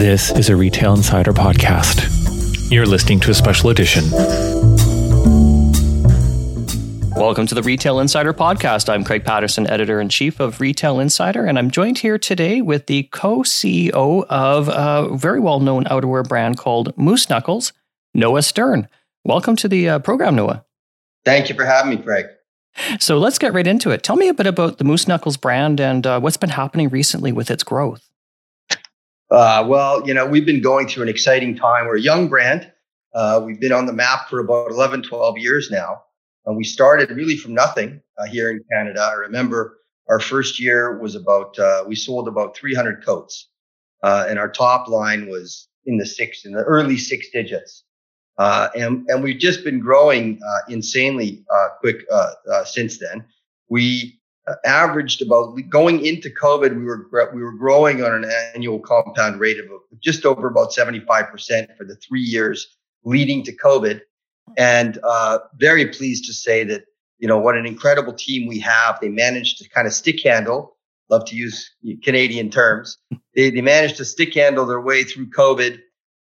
This is a Retail Insider podcast. You're listening to a special edition. Welcome to the Retail Insider podcast. I'm Craig Patterson, editor in chief of Retail Insider, and I'm joined here today with the co CEO of a very well known outerwear brand called Moose Knuckles, Noah Stern. Welcome to the uh, program, Noah. Thank you for having me, Craig. So let's get right into it. Tell me a bit about the Moose Knuckles brand and uh, what's been happening recently with its growth. Uh, well, you know, we've been going through an exciting time. We're a young brand. Uh, we've been on the map for about 11, 12 years now. And we started really from nothing uh, here in Canada. I remember our first year was about, uh, we sold about 300 coats. Uh, and our top line was in the six, in the early six digits. Uh, and, and we've just been growing insanely quick since then. We averaged about going into COVID, we were we were growing on an annual compound rate of just over about 75% for the three years leading to COVID. And uh, very pleased to say that, you know, what an incredible team we have. They managed to kind of stick handle, love to use Canadian terms. They, they managed to stick handle their way through COVID.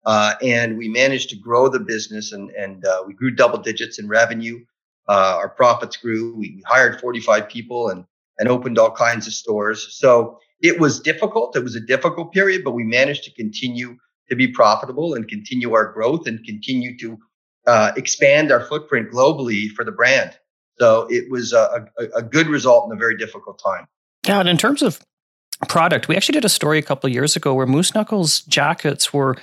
Uh, and we managed to grow the business and, and uh, we grew double digits in revenue. Uh, our profits grew. We hired 45 people and, and opened all kinds of stores. So it was difficult. It was a difficult period, but we managed to continue to be profitable and continue our growth and continue to uh, expand our footprint globally for the brand. So it was a, a, a, good result in a very difficult time. Yeah, and in terms of product, we actually did a story a couple of years ago where Moose Knuckles jackets were.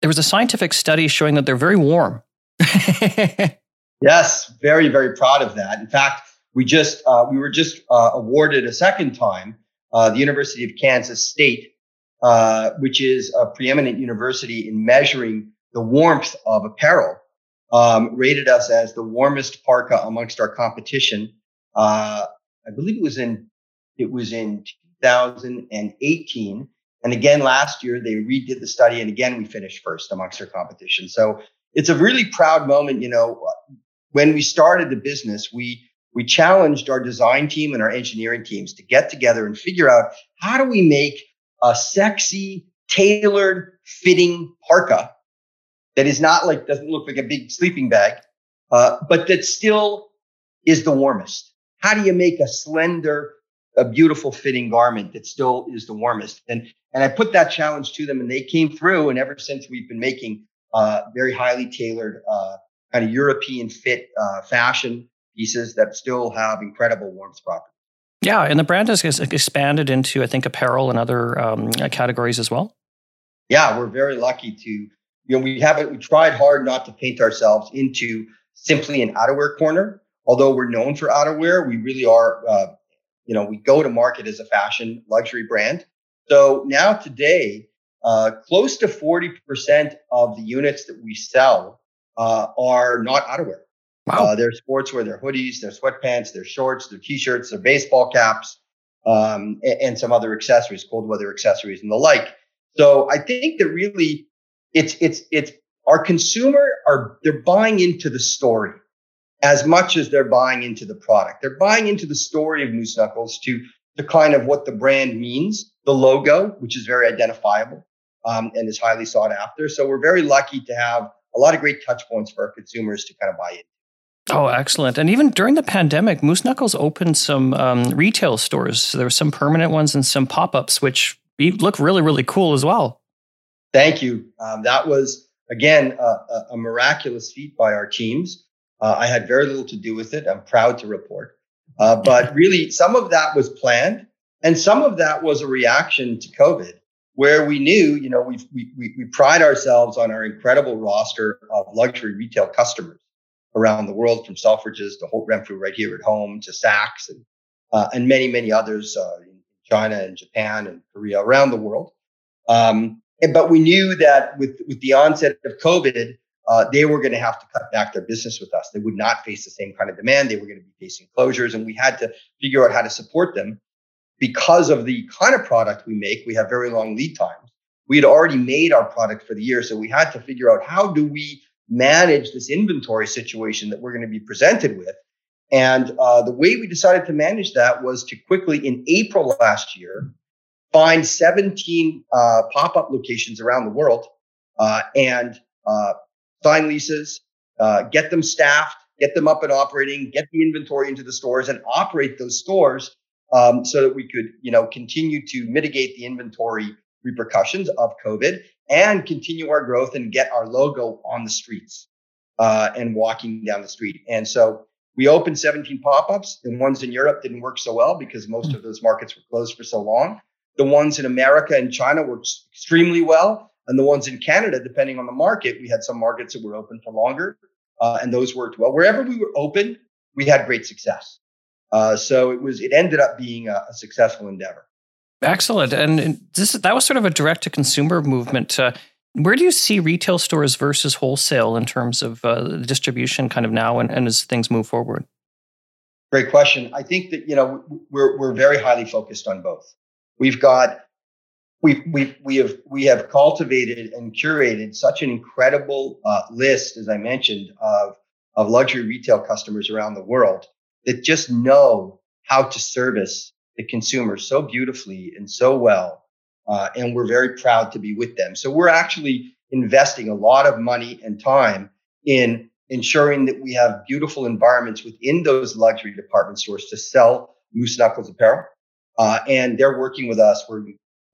There was a scientific study showing that they're very warm. yes, very very proud of that. In fact, we just uh, we were just uh, awarded a second time uh, the University of Kansas State, uh, which is a preeminent university in measuring the warmth of apparel, um, rated us as the warmest parka amongst our competition. Uh, I believe it was in it was in 2018. And again, last year they redid the study, and again we finished first amongst our competition. So it's a really proud moment. You know, when we started the business, we we challenged our design team and our engineering teams to get together and figure out how do we make a sexy, tailored fitting parka that is not like, doesn't look like a big sleeping bag, uh, but that still is the warmest. How do you make a slender, a beautiful fitting garment that still is the warmest? And, and I put that challenge to them and they came through. And ever since we've been making, uh, very highly tailored, uh, kind of European fit, uh, fashion pieces that still have incredible warmth properties. Yeah, and the brand has expanded into, I think, apparel and other um, categories as well. Yeah, we're very lucky to, you know, we haven't, we tried hard not to paint ourselves into simply an outerwear corner. Although we're known for outerwear, we really are, uh, you know, we go to market as a fashion luxury brand. So now today, uh, close to 40% of the units that we sell uh, are not outerwear. Wow. Uh, they're sportswear, they're hoodies, they're sweatpants, they're shorts, they're t-shirts, they're baseball caps, um, and, and, some other accessories, cold weather accessories and the like. So I think that really it's, it's, it's our consumer are, they're buying into the story as much as they're buying into the product. They're buying into the story of Moose Knuckles to, the kind of what the brand means, the logo, which is very identifiable, um, and is highly sought after. So we're very lucky to have a lot of great touch points for our consumers to kind of buy in. Oh, excellent. And even during the pandemic, Moose Knuckles opened some um, retail stores. So there were some permanent ones and some pop ups, which look really, really cool as well. Thank you. Um, that was, again, a, a, miraculous feat by our teams. Uh, I had very little to do with it. I'm proud to report. Uh, but really, some of that was planned, and some of that was a reaction to COVID, where we knew, you know, we we, we pride ourselves on our incredible roster of luxury retail customers around the world, from Selfridges to Holt Renfrew right here at home to Saks and uh, and many many others uh, in China and Japan and Korea around the world. Um, and, but we knew that with with the onset of COVID, uh, they were going to have to cut back their business with us. They would not face the same kind of demand. They were going to be facing closures, and we had to figure out how to support them because of the kind of product we make. We have very long lead times. We had already made our product for the year, so we had to figure out how do we manage this inventory situation that we're going to be presented with. And uh, the way we decided to manage that was to quickly, in April last year, find 17 uh, pop-up locations around the world uh, and uh, sign leases, uh, get them staffed, get them up and operating, get the inventory into the stores, and operate those stores um, so that we could, you know, continue to mitigate the inventory repercussions of COVID and continue our growth and get our logo on the streets uh, and walking down the street. And so we opened 17 pop-ups. The ones in Europe didn't work so well because most of those markets were closed for so long. The ones in America and China worked extremely well. And the ones in Canada, depending on the market, we had some markets that were open for longer, uh, and those worked well. Wherever we were open, we had great success. Uh, so it was, it ended up being a, a successful endeavor. Excellent. And this that was sort of a direct to consumer movement. Uh, where do you see retail stores versus wholesale in terms of uh, distribution kind of now and, and as things move forward? Great question. I think that, you know, we're, we're very highly focused on both. We've got, we we we have, we have cultivated and curated such an incredible uh, list, as I mentioned, of, of luxury retail customers around the world that just know how to service the consumer so beautifully and so well. Uh, and we're very proud to be with them. So we're actually investing a lot of money and time in ensuring that we have beautiful environments within those luxury department stores to sell Moose Knuckles apparel. Uh, and they're working with us. We're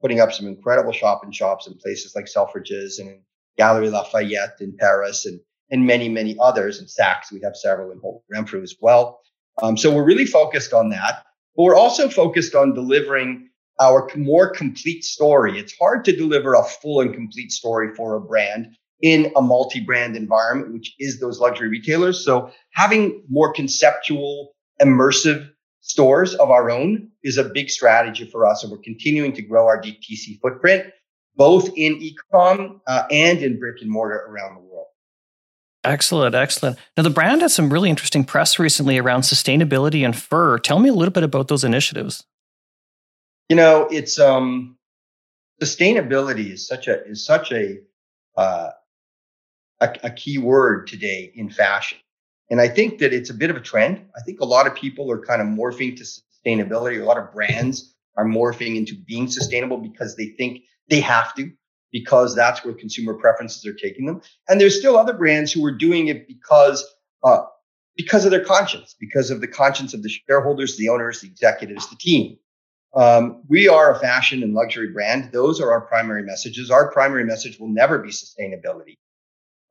putting up some incredible shopping shops in places like Selfridges and Galeries Lafayette in Paris and, and many, many others. And Saks, we have several in Holt Renfrew as well. Um, so we're really focused on that. But we're also focused on delivering our more complete story. It's hard to deliver a full and complete story for a brand in a multi-brand environment, which is those luxury retailers. So having more conceptual, immersive stores of our own is a big strategy for us. And we're continuing to grow our DTC footprint, both in e-com uh, and in brick and mortar around the world. Excellent, excellent. Now, the brand had some really interesting press recently around sustainability and fur. Tell me a little bit about those initiatives. You know, it's um, sustainability is such a is such a, uh, a a key word today in fashion, and I think that it's a bit of a trend. I think a lot of people are kind of morphing to sustainability. A lot of brands are morphing into being sustainable because they think they have to because that's where consumer preferences are taking them. And there's still other brands who are doing it because uh, because of their conscience, because of the conscience of the shareholders, the owners, the executives, the team. Um, we are a fashion and luxury brand. Those are our primary messages. Our primary message will never be sustainability.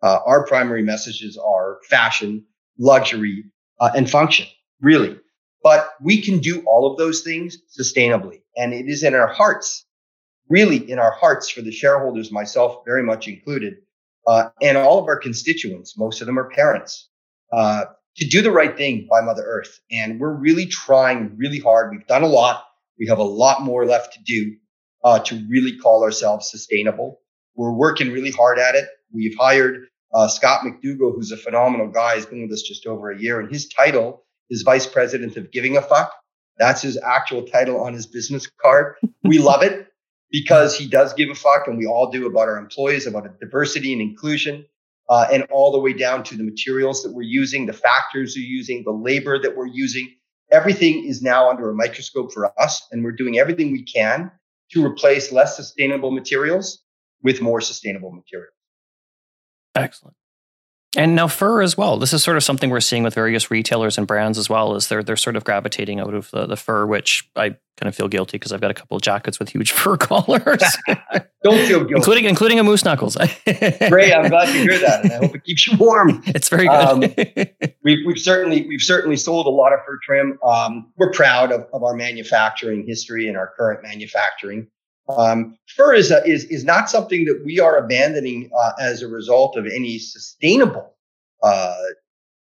Uh, our primary messages are fashion, luxury, uh, and function, really. But we can do all of those things sustainably. And it is in our hearts really in our hearts for the shareholders, myself very much included, uh, and all of our constituents, most of them are parents, uh, to do the right thing by Mother Earth. And we're really trying really hard. We've done a lot. We have a lot more left to do uh, to really call ourselves sustainable. We're working really hard at it. We've hired uh, Scott McDougall, who's a phenomenal guy. He's been with us just over a year, and his title is Vice President of Giving a Fuck. That's his actual title on his business card. We love it because he does give a fuck, and we all do about our employees, about diversity and inclusion, uh, and all the way down to the materials that we're using, the factors we're using, the labor that we're using. Everything is now under a microscope for us, and we're doing everything we can to replace less sustainable materials with more sustainable materials. Excellent. And now fur as well. This is sort of something we're seeing with various retailers and brands as well. Is they're they're sort of gravitating out of the, the fur, which I kind of feel guilty because I've got a couple of jackets with huge fur collars. Don't feel guilty, including including a moose knuckles. Great, I'm glad to hear that, and I hope it keeps you warm. It's very good. Um, we've we've certainly we've certainly sold a lot of fur trim. Um, we're proud of, of our manufacturing history and our current manufacturing. Um, fur is, a, is, is not something that we are abandoning uh, as a result of any sustainable uh,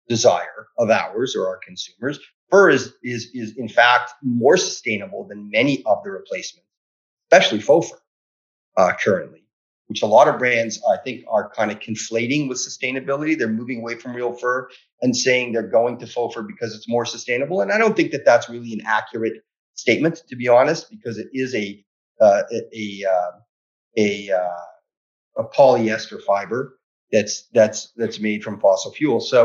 desire of ours or our consumers. Fur is, is, is in fact more sustainable than many of the replacements, especially faux fur uh, currently, which a lot of brands I think are kind of conflating with sustainability. They're moving away from real fur and saying they're going to faux fur because it's more sustainable. And I don't think that that's really an accurate statement, to be honest, because it is a uh, a a uh, a polyester fiber that's that's that's made from fossil fuel. So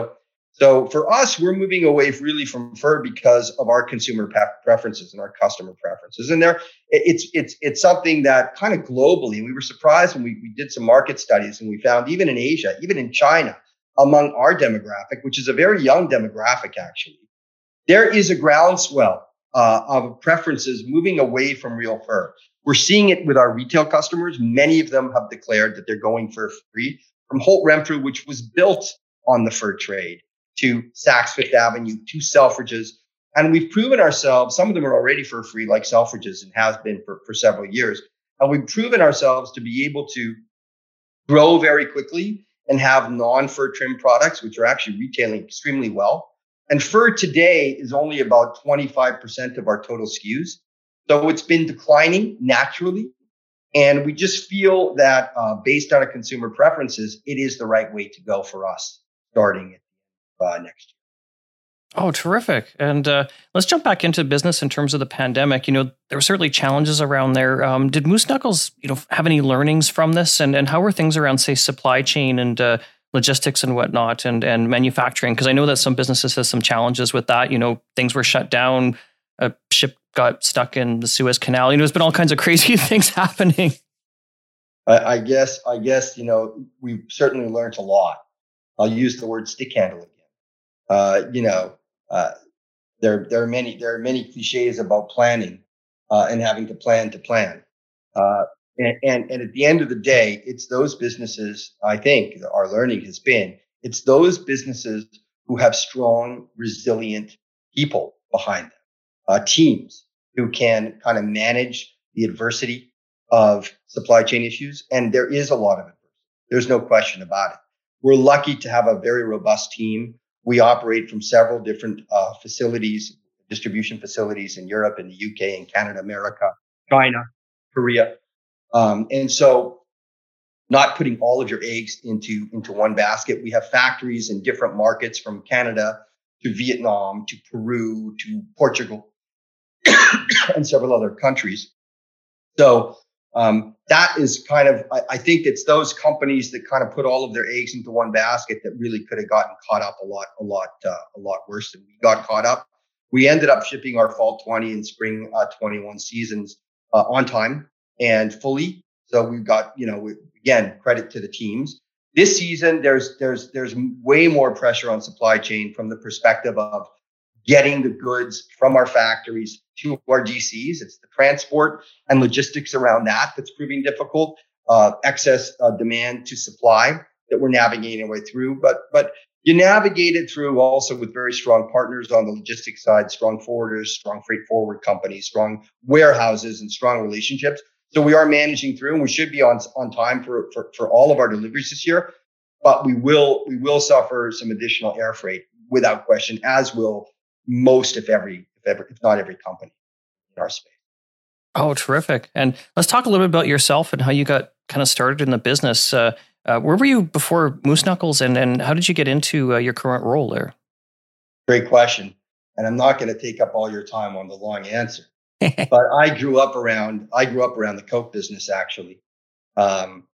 So for us, we're moving away really from fur because of our consumer preferences and our customer preferences. And there, it's it's it's something that kind of globally, we were surprised when we, we did some market studies and we found even in Asia, even in China, among our demographic, which is a very young demographic actually, there is a groundswell uh, of preferences moving away from real fur. We're seeing it with our retail customers. Many of them have declared that they're going fur free from Holt Renfrew, which was built on the fur trade to Saks Fifth Avenue to Selfridges. And we've proven ourselves, some of them are already fur free, like Selfridges, and has been for, for several years. And we've proven ourselves to be able to grow very quickly and have non fur trim products, which are actually retailing extremely well. And fur today is only about 25% of our total SKUs. So it's been declining naturally. And we just feel that uh, based on our consumer preferences, it is the right way to go for us starting uh, next year. Oh, terrific. And uh, let's jump back into business in terms of the pandemic. You know, there were certainly challenges around there. Um, did Moose Knuckles, you know, have any learnings from this? And, and how were things around, say, supply chain and uh, logistics and whatnot and, and manufacturing? Because I know that some businesses have some challenges with that. You know, things were shut down, got stuck in the Suez Canal. You know, there's been all kinds of crazy things happening. I, I guess, I guess, you know, we've certainly learned a lot. I'll use the word stick handle again. Uh, you know, uh, there there are many there are many cliches about planning uh, and having to plan to plan. Uh, and, and and at the end of the day, it's those businesses. I think our learning has been it's those businesses who have strong, resilient people behind them, uh, teams who can kind of manage the adversity of supply chain issues. And there is a lot of it. There's no question about it. We're lucky to have a very robust team we operate from several different uh, facilities, distribution facilities in Europe, in the UK, in Canada, America, China, Korea. Um, and so not putting all of your eggs into, into one basket. We have factories in different markets from Canada to Vietnam to Peru to Portugal and several other countries. So um, that is kind of, I, I, think it's those companies that kind of put all of their eggs into one basket that really could have gotten caught up a lot, a lot, uh, a lot worse than we got caught up. We ended up shipping our fall 20 and spring uh, 21 seasons uh, on time and fully. So we've got, you know, we, again, credit to the teams. This season, there's there's there's way more pressure on supply chain from the perspective of getting the goods from our factories to our DCs. It's the transport and logistics around that that's proving difficult. Uh, excess uh, demand to supply that we're navigating our way through. But but you navigate it through also with very strong partners on the logistics side, strong forwarders, strong freight forward companies, strong warehouses, and strong relationships. So we are managing through, and we should be on on time for for, for all of our deliveries this year. But we will we will suffer some additional air freight without question, as will most, if every, if ever, if not every company in our space. Oh, terrific! And let's talk a little bit about yourself and how you got kind of started in the business. Uh, uh, where were you before Moose Knuckles, and and how did you get into uh, your current role there? Great question, and I'm not going to take up all your time on the long answer. but I grew up around I grew up around the coat business actually. Um,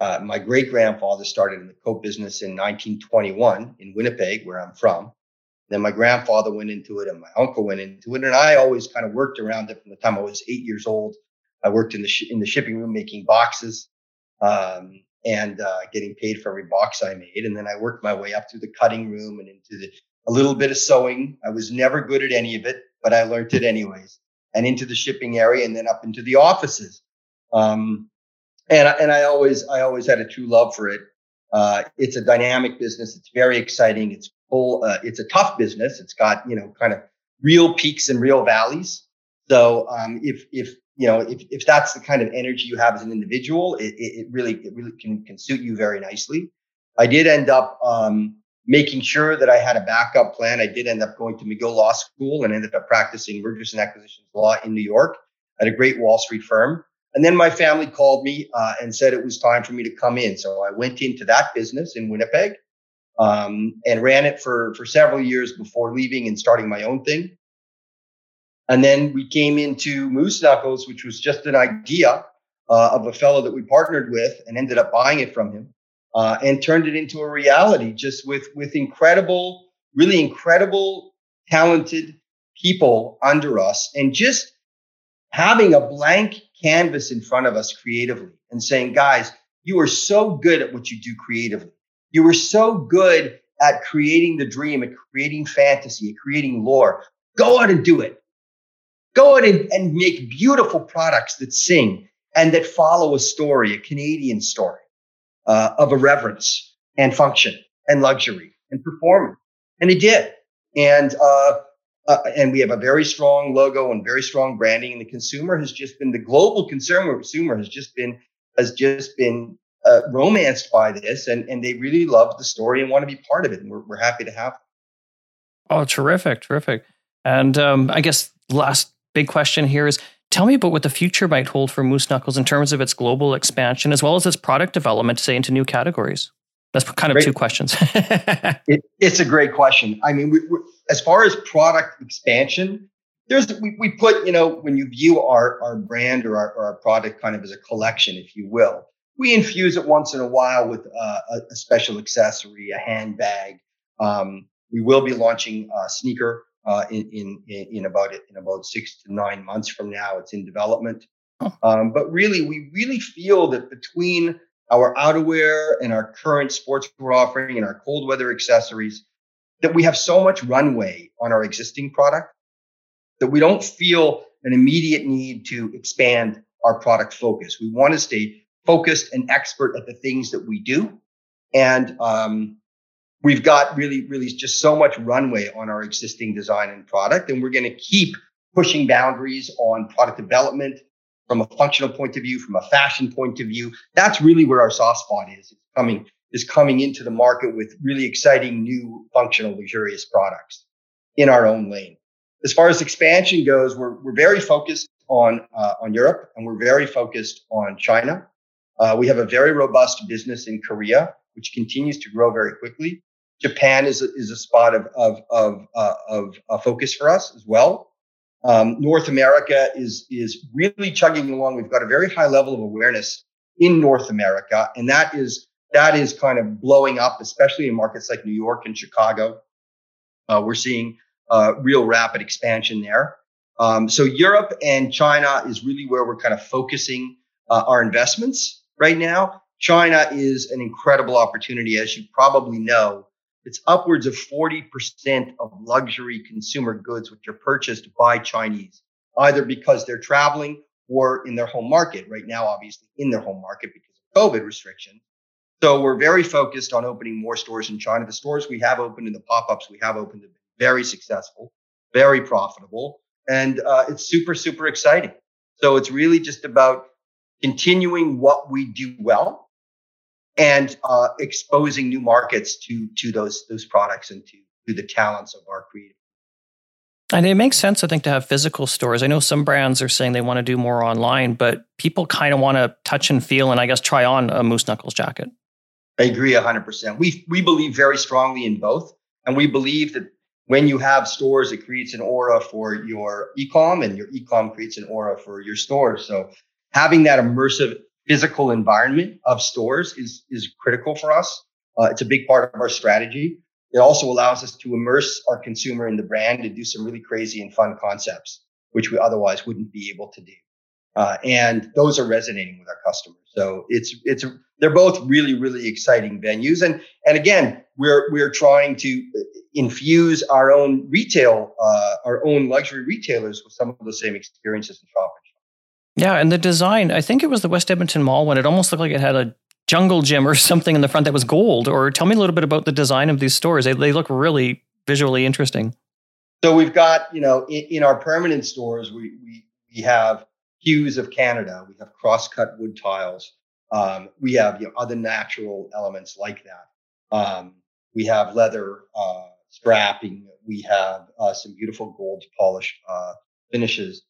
uh, my great grandfather started in the coat business in 1921 in Winnipeg, where I'm from. Then my grandfather went into it and my uncle went into it. And I always kind of worked around it from the time I was eight years old. I worked in the, sh- in the shipping room making boxes um, and uh, getting paid for every box I made. And then I worked my way up through the cutting room and into the, a little bit of sewing. I was never good at any of it, but I learned it anyways. And into the shipping area and then up into the offices. Um, and, and I always, I always had a true love for it. Uh, it's a dynamic business. It's very exciting. It's full. Uh, it's a tough business. It's got you know kind of real peaks and real valleys. So um, if if you know if if that's the kind of energy you have as an individual, it, it, really it really can can suit you very nicely. I did end up um, making sure that I had a backup plan. I did end up going to McGill Law School and ended up practicing mergers and acquisitions law in New York at a great Wall Street firm. And then my family called me uh, and said it was time for me to come in. So I went into that business in Winnipeg um, and ran it for, for several years before leaving and starting my own thing. And then we came into Moose Knuckles, which was just an idea uh, of a fellow that we partnered with and ended up buying it from him uh, and turned it into a reality just with, with incredible really incredible, talented people under us and just having a blank canvas in front of us creatively and saying, guys, you are so good at what you do creatively. You were so good at creating the dream, at creating fantasy, at creating lore. Go out and do it. Go out and, and make beautiful products that sing and that follow a story, a Canadian story uh, of irreverence and function and luxury and performance. And it did. And, uh, uh, and we have a very strong logo and very strong branding. And the consumer has just been the global consumer consumer has just been has just been uh, romanced by this, and and they really love the story and want to be part of it. And we're we're happy to have. Them. Oh, terrific, terrific! And um, I guess last big question here is tell me about what the future might hold for Moose Knuckles in terms of its global expansion as well as its product development, say into new categories. That's kind of great. two questions. it, it's a great question. I mean, we, as far as product expansion, there's we, we put you know when you view our our brand or our, or our product kind of as a collection, if you will. We infuse it once in a while with uh, a, a, special accessory, a handbag. Um, we will be launching a sneaker uh, in, in in about in about six to nine months from now. It's in development. Um, but really, we really feel that between our outerwear and our current sportswear offering and our cold weather accessories, that we have so much runway on our existing product that we don't feel an immediate need to expand our product focus. We want to stay focused and expert at the things that we do. And um, we've got really, really just so much runway on our existing design and product. And we're going to keep pushing boundaries on product development from a functional point of view, from a fashion point of view. That's really where our soft spot is. It's coming is coming into the market with really exciting new functional luxurious products in our own lane. As far as expansion goes, we're, we're very focused on, uh, on Europe and we're very focused on China. Uh, we have a very robust business in Korea, which continues to grow very quickly. Japan is a, is a spot of, of, of, uh, of focus for us as well. Um, North America is is really chugging along. We've got a very high level of awareness in North America, and that is that is kind of blowing up, especially in markets like New York and Chicago. Uh, we're seeing uh, real rapid expansion there. Um, so Europe and China is really where we're kind of focusing uh, our investments right now. China is an incredible opportunity, as you probably know. It's upwards of 40% of luxury consumer goods which are purchased by Chinese, either because they're traveling or in their home market. Right now, obviously, in their home market because of COVID restrictions. So we're very focused on opening more stores in China. The stores we have opened and the pop-ups we have opened have been very successful, very profitable, and uh, it's super, super exciting. So it's really just about continuing what we do well and uh, exposing new markets to to those those products and to to the talents of our creative. And it makes sense, I think, to have physical stores. I know some brands are saying they want to do more online, but people kind of want to touch and feel and I guess try on a Moose Knuckles jacket. I agree 100%. We, we believe very strongly in both. And we believe that when you have stores, it creates an aura for your ecom and your ecom creates an aura for your stores. So having that immersive physical environment of stores is is critical for us. Uh, it's a big part of our strategy. It also allows us to immerse our consumer in the brand and do some really crazy and fun concepts, which we otherwise wouldn't be able to do. Uh, and those are resonating with our customers. So it's it's they're both really really exciting venues. And and again, we're we're trying to infuse our own retail, uh, our own luxury retailers with some of the same experiences and shopping. Yeah, and the design, I think it was the West Edmonton Mall when it almost looked like it had a jungle gym or something in the front that was gold. Or tell me a little bit about the design of these stores. They, they look really visually interesting. So we've got, you know, in, in our permanent stores, we, we, we have hues of Canada. We have cross-cut wood tiles. Um, we have you know, other natural elements like that. Um, we have leather uh, strapping. We have uh, some beautiful gold polished uh, finishes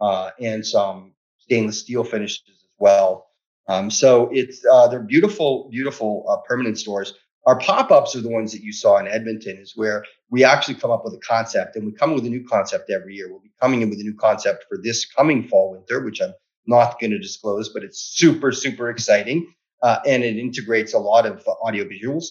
uh, and some stainless steel finishes as well. Um, so it's uh, they're beautiful, beautiful uh, permanent stores. Our pop-ups are the ones that you saw in Edmonton, is where we actually come up with a concept, and we come with a new concept every year. We'll be coming in with a new concept for this coming fall winter, which I'm not going to disclose, but it's super, super exciting, uh, and it integrates a lot of audio visuals.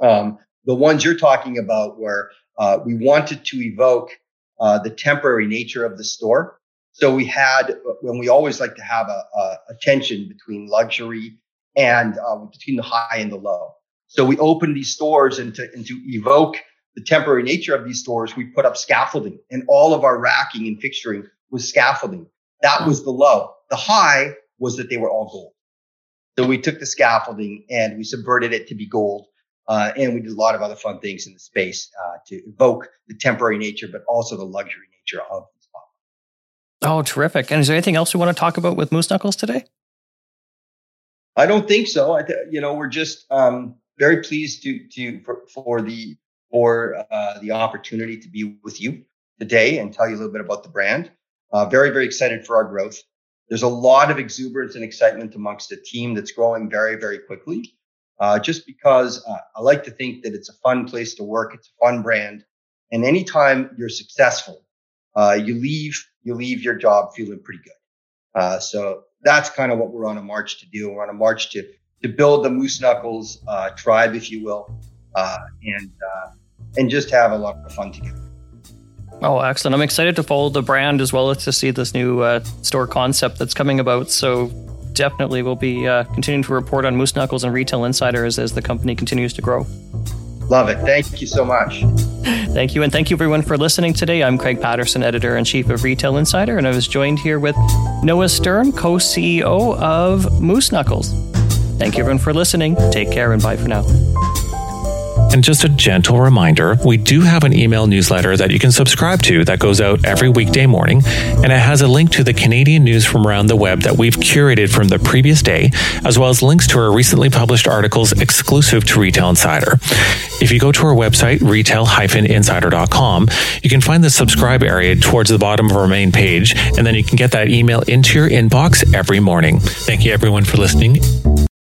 Um, the ones you're talking about were uh, we wanted to evoke uh, the temporary nature of the store. So we had, when we always like to have a, a, a tension between luxury and uh, between the high and the low. So we opened these stores and to, and to evoke the temporary nature of these stores, we put up scaffolding and all of our racking and fixturing was scaffolding. That was the low. The high was that they were all gold. So we took the scaffolding and we subverted it to be gold. Uh, and we did a lot of other fun things in the space uh, to evoke the temporary nature, but also the luxury nature of. Oh, terrific! And is there anything else we want to talk about with Moose Knuckles today? I don't think so. I th- you know, we're just um, very pleased to to for, for the for uh, the opportunity to be with you today and tell you a little bit about the brand. Uh, very very excited for our growth. There's a lot of exuberance and excitement amongst a team that's growing very, very quickly. Uh, just because uh, I like to think that it's a fun place to work. It's a fun brand. And anytime you're successful, uh, you leave, you leave your job feeling pretty good. Uh, so that's kind of what we're on a march to do. We're on a march to, to build the Moose Knuckles uh, tribe, if you will, uh, and, and just have a lot of fun together. Oh, excellent. I'm excited to follow the brand as well as to see this new uh, store concept that's coming about. So, definitely we'll be uh, continuing to report on Moose Knuckles and Retail Insiders as the company continues to grow. Love it. Thank you so much. Thank you. And thank you, everyone, for listening today. I'm Craig Patterson, editor in chief of Retail Insider, and I was joined here with Noah Stern, co CEO of Moose Knuckles. Thank you, everyone, for listening. Take care and bye for now. And just a gentle reminder we do have an email newsletter that you can subscribe to that goes out every weekday morning, and it has a link to the Canadian news from around the web that we've curated from the previous day, as well as links to our recently published articles exclusive to Retail Insider. If you go to our website, retail-insider.com, you can find the subscribe area towards the bottom of our main page, and then you can get that email into your inbox every morning. Thank you, everyone, for listening